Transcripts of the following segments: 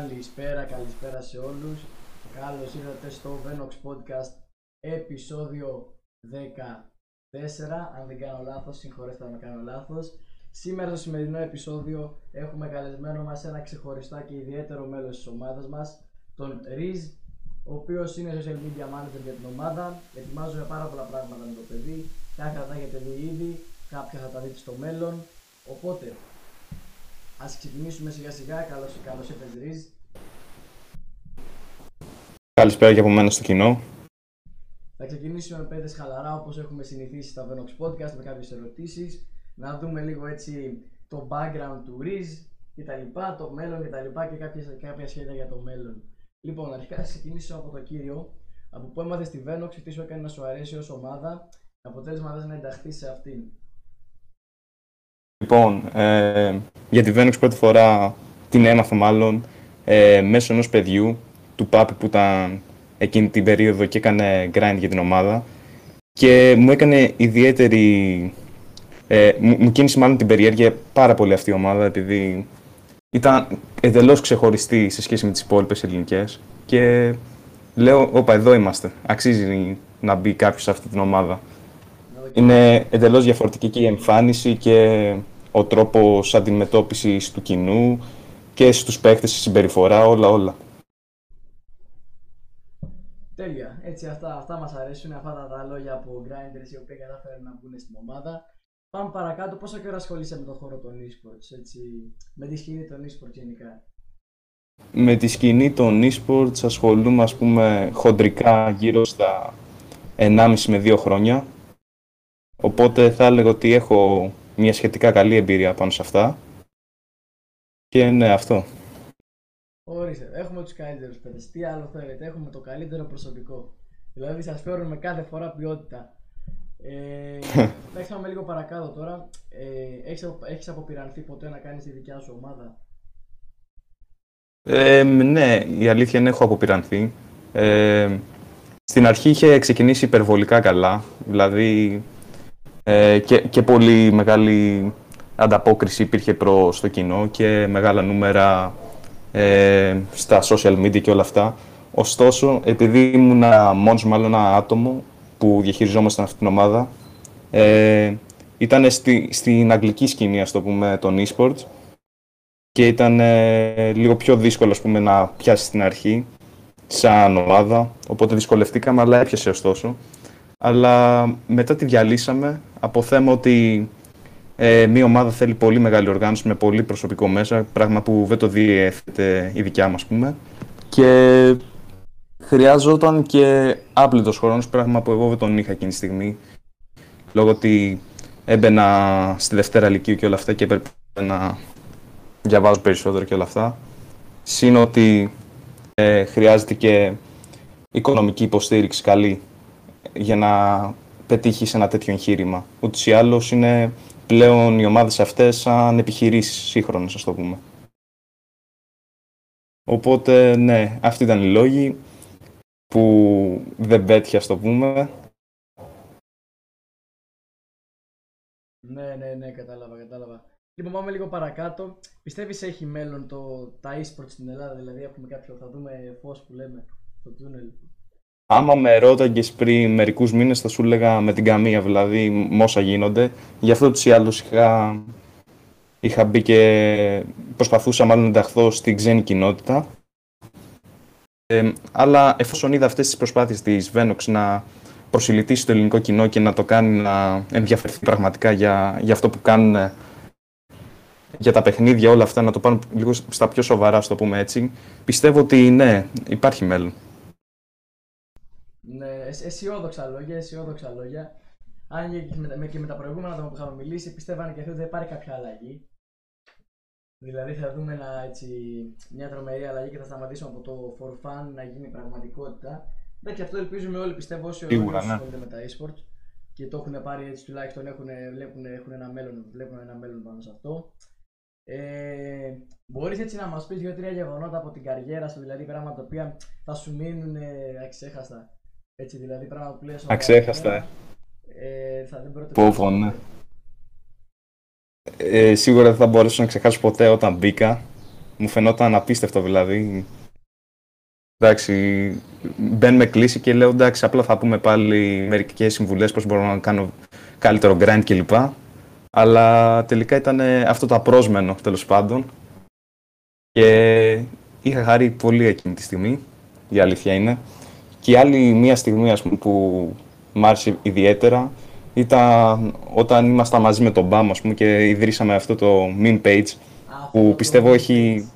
Καλησπέρα, καλησπέρα σε όλους. Καλώς ήρθατε στο Venox Podcast επεισόδιο 14. Αν δεν κάνω λάθος, συγχωρέστε αν κάνω λάθος. Σήμερα στο σημερινό επεισόδιο έχουμε καλεσμένο μας ένα ξεχωριστά και ιδιαίτερο μέλος της ομάδας μας, τον Riz, ο οποίος είναι social media manager για την ομάδα. Ετοιμάζουμε πάρα πολλά πράγματα με το παιδί. Κάποια θα τα έχετε δει ήδη, κάποια θα τα δείτε στο μέλλον. Οπότε, ας ξεκινήσουμε σιγά σιγά. Καλώς, καλώς ήρθες Riz. Καλησπέρα και από μένα στο κοινό. Θα ξεκινήσουμε με πέντε χαλαρά όπως έχουμε συνηθίσει στα Venox Podcast με κάποιες ερωτήσεις. Να δούμε λίγο έτσι το background του Riz και τα λοιπά, το μέλλον και τα λοιπά και κάποιες, κάποια σχέδια για το μέλλον. Λοιπόν, αρχικά θα ξεκινήσω από το κύριο. Από πού έμαθε στη Venox, τι σου έκανε να σου αρέσει ως ομάδα, αποτέλεσμα θες να ενταχθεί σε αυτήν. Λοιπόν, ε, για τη Venox πρώτη φορά την έμαθα μάλλον ε, μέσω ενός παιδιού, του Πάπη που ήταν εκείνη την περίοδο και έκανε grind για την ομάδα. Και μου έκανε ιδιαίτερη... Ε, μου, μου κίνησε μάλλον την περιέργεια πάρα πολύ αυτή η ομάδα επειδή ήταν εντελώς ξεχωριστή σε σχέση με τις υπόλοιπες ελληνικές. Και λέω, όπα εδώ είμαστε, αξίζει να μπει κάποιος σε αυτή την ομάδα. Είναι εντελώς διαφορετική και η εμφάνιση και ο τρόπος αντιμετώπισης του κοινού και στους παίκτες, η συμπεριφορά, όλα όλα. Τέλεια. Έτσι αυτά, αυτά μας αρέσουν, αυτά τα, τα λόγια από grinders οι οποίοι κατάφεραν να μπουν στην ομάδα. Πάμε παρακάτω, πόσο καιρό ασχολείσαι με τον χώρο των esports, έτσι, με τη σκηνή των esports γενικά; Με τη σκηνή των esports ασχολούμαι ας πούμε χοντρικά γύρω στα 1,5 με 2 χρόνια. Οπότε θα έλεγα ότι έχω μια σχετικά καλή εμπειρία πάνω σε αυτά. Και ναι, αυτό. Ορίστε, έχουμε τους καλύτερους παιδε. Τι άλλο θέλετε, έχουμε το καλύτερο προσωπικό. Δηλαδή σας φέρνουμε κάθε φορά ποιότητα. Ε, θα πάμε λίγο παρακάτω τώρα. Ε, έχεις, έχεις αποπειρανθεί ποτέ να κάνεις τη δικιά σου ομάδα; Ε, ναι, η αλήθεια είναι έχω αποπειρανθεί. Ε, στην αρχή είχε ξεκινήσει υπερβολικά καλά, δηλαδή ε, και, και πολύ μεγάλη ανταπόκριση υπήρχε προς το κοινό και μεγάλα νούμερα ε, στα social media και όλα αυτά. Ωστόσο, επειδή ήμουν μόνος με άλλο ένα άτομο που διαχειριζόμασταν αυτή την ομάδα, ε, ήταν στη, στην αγγλική σκηνή, ας το πούμε, των e-sports και ήταν ε, λίγο πιο δύσκολο, ας πούμε, να πιάσεις στην αρχή σαν ομάδα, οπότε δυσκολευτήκαμε, αλλά έπιασε ωστόσο. Αλλά μετά τη διαλύσαμε από θέμα ότι ε, μια ομάδα θέλει πολύ μεγάλη οργάνωση με πολύ προσωπικό μέσα, πράγμα που δεν το διέθετε η δικιά μας, πούμε. Και χρειάζονταν και άπλητος χρόνος, πράγμα που εγώ δεν τον είχα εκείνη τη στιγμή. Λόγω ότι έμπαινα στη Δευτέρα Λυκείου και όλα αυτά και έπρεπε να διαβάζω περισσότερο και όλα αυτά. Συν ότι ε, χρειάζεται και οικονομική υποστήριξη καλή για να πετύχει ένα τέτοιο εγχείρημα. Ούτως ή άλλως είναι πλέον οι ομάδες αυτές σαν επιχειρήσεις σύγχρονες, ας το πούμε. Οπότε, ναι, αυτοί ήταν οι λόγοι που δεν πέτυχε, ας το πούμε. Ναι, ναι, ναι, κατάλαβα, κατάλαβα. Λοιπόν, πάμε λίγο παρακάτω. Πιστεύεις έχει μέλλον το, τα e-sports στην Ελλάδα, δηλαδή έχουμε κάποιο, θα δούμε φως που λέμε στο τούνελ. Άμα με ρώταγες πριν μερικούς μήνες, θα σου έλεγα με την καμία, δηλαδή με όσα γίνονται. Γι' αυτό τους ή άλλους είχα, είχα μπει και προσπαθούσα μάλλον να ενταχθώ στην ξένη κοινότητα. Ε, αλλά εφόσον είδα αυτές τις προσπάθειες της Venox να προσιλητήσει το ελληνικό κοινό και να το κάνει να ενδιαφερθεί πραγματικά για, για αυτό που κάνουν για τα παιχνίδια, όλα αυτά, να το πάρουν λίγο στα πιο σοβαρά, στο το πούμε έτσι, πιστεύω ότι ναι, υπάρχει μέλλον. Ναι, αισιόδοξα λόγια, αισιόδοξα λόγια. Αν και με, και με τα προηγούμενα άτομα που είχαμε μιλήσει, πίστευαν και αυτοί ότι θα υπάρχει κάποια αλλαγή. Δηλαδή θα δούμε ένα, έτσι, μια τρομερή αλλαγή και θα σταματήσουμε από το for fun να γίνει πραγματικότητα. Εντάξει, αυτό ελπίζουμε όλοι, πιστεύω όσοι ναι. ασχολούνται με τα e-sports και το έχουν πάρει έτσι τουλάχιστον έχουν, βλέπουν, έχουν ένα μέλλον, βλέπουν ένα μέλλον πάνω σε αυτό. Ε, Μπορείς έτσι να μας πεις δύο-τρία γεγονότα από την καριέρα σου, δηλαδή πράγματα τα οποία θα σου μείνουν αξέχαστα. Έτσι δηλαδή πράγματα που λες Αξέχαστα. Ε, θα δεν Πόβο, ναι. Ε, σίγουρα δεν θα μπορέσω να ξεχάσω ποτέ όταν μπήκα. μου φαινόταν απίστευτο δηλαδή. Εντάξει, μπαίνουμε κλίση και λέω εντάξει, απλά θα πούμε πάλι μερικές συμβουλές πώς μπορώ να κάνω καλύτερο grind κλπ. Αλλά τελικά ήταν αυτό το απρόσμενο τέλος πάντων. Και είχα χαρεί πολύ εκείνη τη στιγμή, η αλήθεια είναι. Και η άλλη μία στιγμή ας πούμε, που μ' άρεσε ιδιαίτερα ήταν όταν ήμασταν μαζί με τον Μπάμ ας πούμε, και ιδρύσαμε αυτό το meme page που πιστεύω έχει...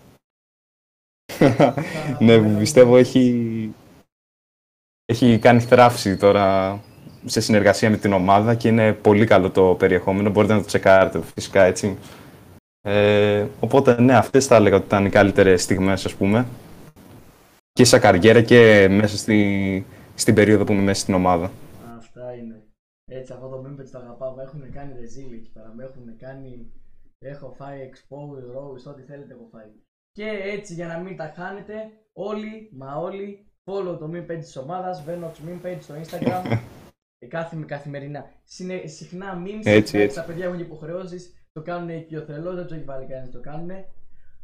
ναι, που πιστεύω έχει... έχει κάνει θράψη τώρα σε συνεργασία με την ομάδα και είναι πολύ καλό το περιεχόμενο. Μπορείτε να το τσεκάρετε φυσικά έτσι. Ε, οπότε ναι, αυτές θα έλεγα ότι ήταν οι καλύτερες στιγμές ας πούμε και σε καριέρα και μέσα στη, στην περίοδο που είμαι μέσα στην ομάδα. Αυτά είναι. Έτσι, αυτό το meme το αγαπάω. Με έχουν κάνει ρεζίλ εκεί πέρα. Με έχουν κάνει. Έχω φάει expose, rose, ό,τι θέλετε έχω φάει. Και έτσι για να μην τα χάνετε, όλοι, μα όλοι, follow το meme page της ομάδας, Venox meme page στο Instagram. κάθε καθημερινά. Συνε, συχνά memes, έτσι, έτσι. τα παιδιά έχουν υποχρεώσεις, το κάνουν οικειοθελώ, δεν του έχει βάλει κανείς το κάνουν.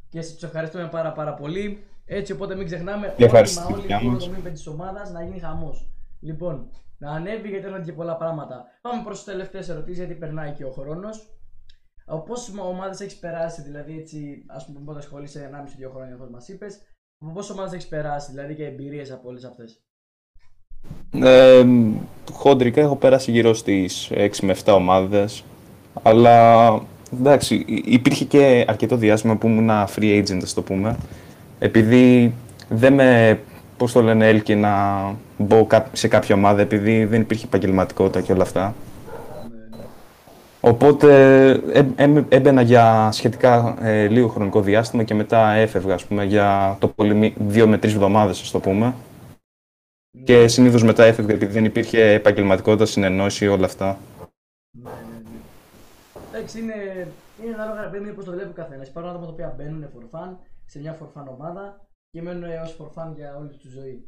Και σας ευχαριστούμε πάρα πάρα πολύ. Έτσι, οπότε μην ξεχνάμε όλοι, μα όλοι το meme page τη ομάδα να γίνει χαμός. Λοιπόν, να ανέβει γιατί έχουν και πολλά πράγματα. Πάμε προς τις τελευταίες ερωτήσεις γιατί περνάει και ο χρόνος. Από πόσες ομάδες έχεις περάσει, δηλαδή έτσι, ας πούμε, πότε ασχολείσαι 1,5-2 χρόνια, όπως μας είπες, από πόσες ομάδες έχεις περάσει, δηλαδή και εμπειρίες από όλες αυτές; Ε, χοντρικά έχω περάσει γύρω στις 6 με 7 ομάδες. Αλλά εντάξει, υπήρχε και αρκετό διάστημα που ήμουν free agent, ας το πούμε. Επειδή δεν με πώς το λένε, έλκει να μπω σε κάποια ομάδα επειδή δεν υπήρχε επαγγελματικότητα και όλα αυτά. Οπότε έμπαινα για σχετικά ε, λίγο χρονικό διάστημα και μετά έφευγα, ας πούμε, για το πολύ δύο με τρεις εβδομάδες, ας το πούμε. Και συνήθως μετά έφευγα επειδή δεν υπήρχε επαγγελματικότητα, συνεννόηση, όλα αυτά. Ναι, ναι, ναι. Εντάξει, είναι, είναι ανάλογα να πώς το βλέπει ο καθένας. Υπάρχουν άτομα τα οποία μπαίνουν for fun, σε μια for fun ομάδα και μένουν ως for fun για όλη τη ζωή.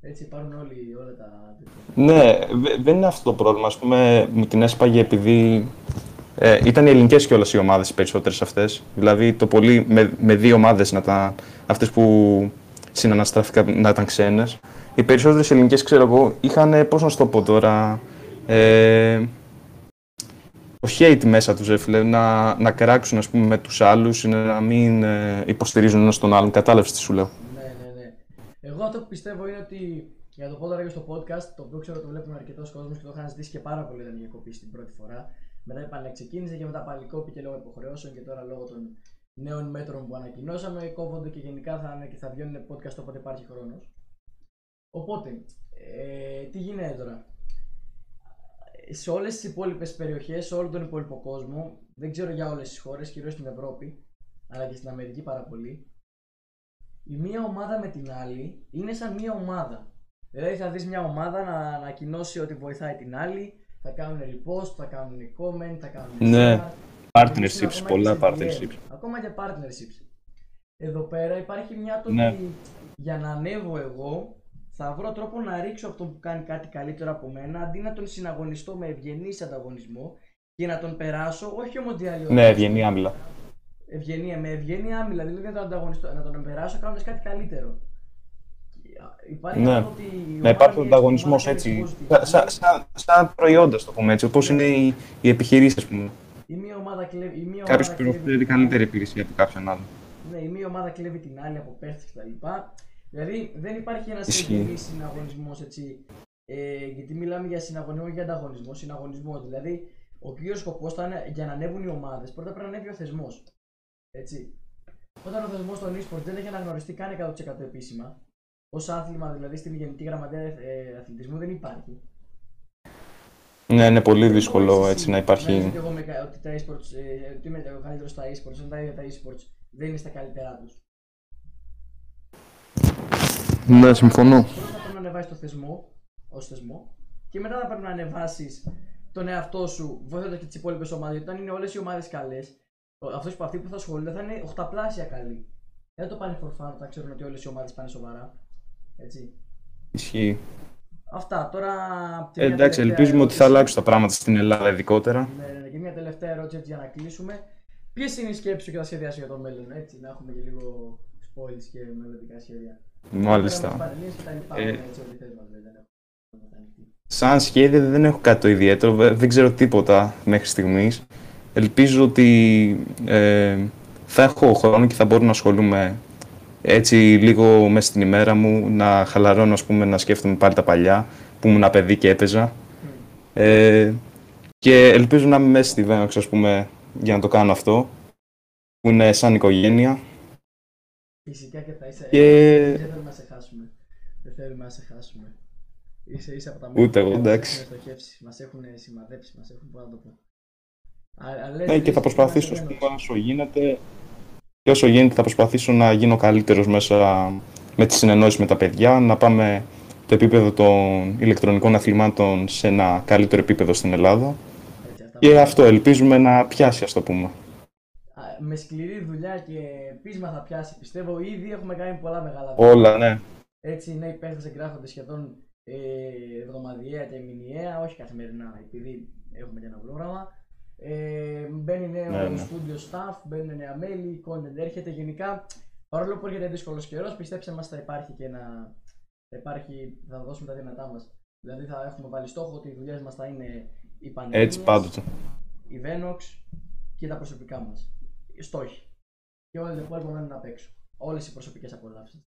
Έτσι υπάρχουν όλοι, όλα τα. Ναι, δεν είναι αυτό το πρόβλημα. Α πούμε, μου την έσπαγε επειδή ε, ήταν οι ελληνικές κιόλας οι ομάδες οι περισσότερες αυτές. Δηλαδή, το πολύ με, με δύο ομάδες αυτές που συναναστράφηκαν να ήταν ξένες. Οι περισσότερες ελληνικές, ξέρω εγώ, είχαν, πώς να σου το πω τώρα, ε, το hate μέσα τους, φίλε, να, να κράξουν ας πούμε, με τους άλλους, να μην ε, υποστηρίζουν ένας τον άλλον. Κατάλαβες τι σου λέω. Ναι, ναι, ναι. Εγώ αυτό που πιστεύω είναι ότι για το πόδαρο στο podcast, το οποίο ξέρω ότι το βλέπουν αρκετός κόσμος και το είχαν ζητήσει και πάρα πολύ όταν είχε κοπήσει την πρώτη φορά. Μετά επανεξεκίνησε και μετά πάλι κόπηκε λόγω υποχρεώσεων και τώρα λόγω των νέων μέτρων που ανακοινώσαμε. Κόβονται και γενικά θα, και θα βγαίνουν podcast όποτε υπάρχει χρόνος. Οπότε, ε, τι γίνεται τώρα; Σε όλες τις υπόλοιπες περιοχές, σε όλο τον υπόλοιπο κόσμο, δεν ξέρω για όλες τις χώρες, κυρίως στην Ευρώπη, αλλά και στην Αμερική πάρα πολύ, η μία ομάδα με την άλλη είναι σαν μία ομάδα. Δηλαδή θα δεις μια ομάδα να ανακοινώσει ότι βοηθάει την άλλη, θα κάνουν repost, θα κάνουν comment, θα κάνουν Ναι, partnerships, πολλά partnerships. Ακόμα και partnerships. Εδώ πέρα υπάρχει μια το ναι. ότι για να ανέβω εγώ θα βρω τρόπο να ρίξω αυτό που κάνει κάτι καλύτερο από μένα αντί να τον συναγωνιστώ με ευγενής ανταγωνισμό και να τον περάσω, όχι όμω διαλύω. Ναι, ευγενή άμυλα. Ευγενία, με ευγενή άμυλα, δηλαδή να τον, ανταγωνιστώ, να τον περάσω κάνοντας κάτι καλύτερο. Υπάρχει ναι. ότι να υπάρχει ανταγωνισμός έτσι. Σαν, σαν, σαν προϊόντα, το πούμε έτσι, όπως είναι οι, οι επιχειρήσεις, ας πούμε. Η μία ομάδα κλέβει. Κάποιος προσφέρει καλύτερη υπηρεσία από κάποιον άλλο. Ναι, η μία ομάδα κλέβει την άλλη από παίχτε κτλ. Δηλαδή δεν υπάρχει ένας συγκεκριμένο συναγωνισμός έτσι. Ε, γιατί μιλάμε για συναγωνισμό για ανταγωνισμό. Συναγωνισμό. Δηλαδή, ο κύριος σκοπός ήταν για να ανέβουν οι ομάδες, πρώτα πρέπει να ανέβει ο θεσμός. Έτσι. Όταν ο θεσμός των e δεν έχει αναγνωριστεί καν 100% επίσημα, ως άθλημα δηλαδή στην Γενική Γραμματεία ε, Αθλητισμού δεν υπάρχει. Ναι, είναι πολύ δύσκολο έτσι να υπάρχει. Ναι, εγώ με, ότι τα e-sports, ε, ότι είμαι ο καλύτερος στα e-sports, όταν τα ίδια τα e-sports δεν είναι στα καλύτερά τους. Ναι, συμφωνώ. Πρώτα πρέπει να ανεβάσεις το θεσμό, ως θεσμό, και μετά θα πρέπει να ανεβάσεις τον εαυτό σου, βοηθώντας και τις υπόλοιπες ομάδες. Γιατί όταν είναι όλες οι ομάδες καλές, αυτός που αυτοί που θα ασχολούνται θα είναι οχταπλάσια καλοί. Δεν το πάνε for fun όταν ξέρουν ότι όλες οι ομάδες πάνε σοβαρά. Έτσι. Ισχύει. Αυτά. Τώρα. Ε, εντάξει, ελπίζουμε ότι θα αλλάξουν τα πράγματα στην Ελλάδα ειδικότερα. Ναι, ναι, ναι. Και μια τελευταία ερώτηση έτσι για να κλείσουμε. Ποιες είναι οι σκέψεις σου και τα σχέδιά σου για το μέλλον, έτσι, να έχουμε και λίγο spoilers και μελλοντικά σχέδια. Μάλιστα. Ε, σαν σχέδια δεν έχω κάτι το ιδιαίτερο, δεν ξέρω τίποτα μέχρι στιγμής. Ελπίζω ότι ε, θα έχω χρόνο και θα μπορώ να ασχολούμαι έτσι λίγο μέσα στην ημέρα μου, να χαλαρώνω, ας πούμε, να σκέφτομαι πάλι τα παλιά, που ήμουν παιδί και έπαιζα. Ε, και ελπίζω να είμαι μέσα στη Βένοξ, ας πούμε, για να το κάνω αυτό, που είναι σαν οικογένεια. Φυσικά και θα είσαι. Και... Δεν θέλουμε να σε χάσουμε. Δεν θέλουμε να σε χάσουμε. Είσαι, είσαι από τα Ούτε εγώ, εντάξει. Μας έχουν σημαδέψει, μας έχουν πω να το πω. Ναι, και θα προσπαθήσω όσο γίνεται και όσο γίνεται θα προσπαθήσω να γίνω καλύτερος μέσα με τις συνεννόησεις με τα παιδιά, να πάμε το επίπεδο των ηλεκτρονικών αθλημάτων σε ένα καλύτερο επίπεδο στην Ελλάδα. και αυτό ελπίζουμε να πιάσει, ας το πούμε. Με σκληρή δουλειά και πείσμα θα πιάσει, πιστεύω. Ήδη έχουμε κάνει πολλά μεγάλα Όλα, ναι. Έτσι, οι νέοι παίχτες εγγράφονται σχεδόν ε, εβδομαδιαία και μηνιαία, όχι καθημερινά, επειδή έχουμε και ένα πρόγραμμα. Ε, μπαίνει νέο ναι, ναι. studio staff, μπαίνουν νέα μέλη, content έρχεται. Γενικά, παρόλο που έρχεται δύσκολος καιρός, πιστέψτε μας θα υπάρχει και ένα. Θα, υπάρχει, θα δώσουμε τα δυνατά μας. Δηλαδή θα έχουμε βάλει στόχο ότι οι δουλειές μας θα είναι η πανέλα. Έτσι πάντοτε. Η Venox και τα προσωπικά μας. Οι στόχοι. Και όλα τα υπόλοιπα να είναι απ' έξω. Όλες οι προσωπικές απολαύσεις.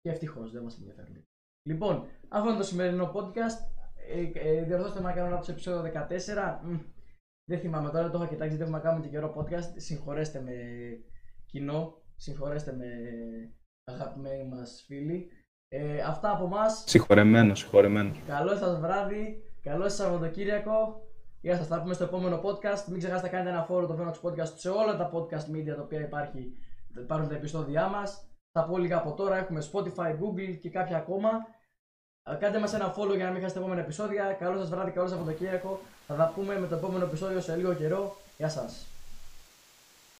Και ευτυχώς δεν μας ενδιαφέρουν. Λοιπόν, αυτό είναι το σημερινό podcast. Ε, ε, διορθώστε με να κάνω λάθος επεισόδιο 14. Δεν θυμάμαι τώρα, το έχω κοιτάξει, δεν έχουμε κάνει και καιρό podcast. Συγχωρέστε με κοινό, συγχωρέστε με αγαπημένοι μας φίλοι. Ε, αυτά από εμά. Συγχωρεμένο, συγχωρεμένο. Καλό σας βράδυ, καλό σας Σαββατοκύριακο. Γεια σας, θα πούμε στο επόμενο podcast. Μην ξεχάσετε να κάνετε ένα follow το Venox Podcast σε όλα τα podcast media τα οποία υπάρχει, υπάρχουν τα επεισόδια μας. Θα πω λίγα από τώρα. Έχουμε Spotify, Google και κάποια ακόμα. Κάντε μας ένα follow για να μην χάσετε επόμενα επεισόδια. Καλό σας βράδυ, καλό Σαββατοκύριακο. Θα τα πούμε με το επόμενο επεισόδιο σε λίγο καιρό. Γεια σας.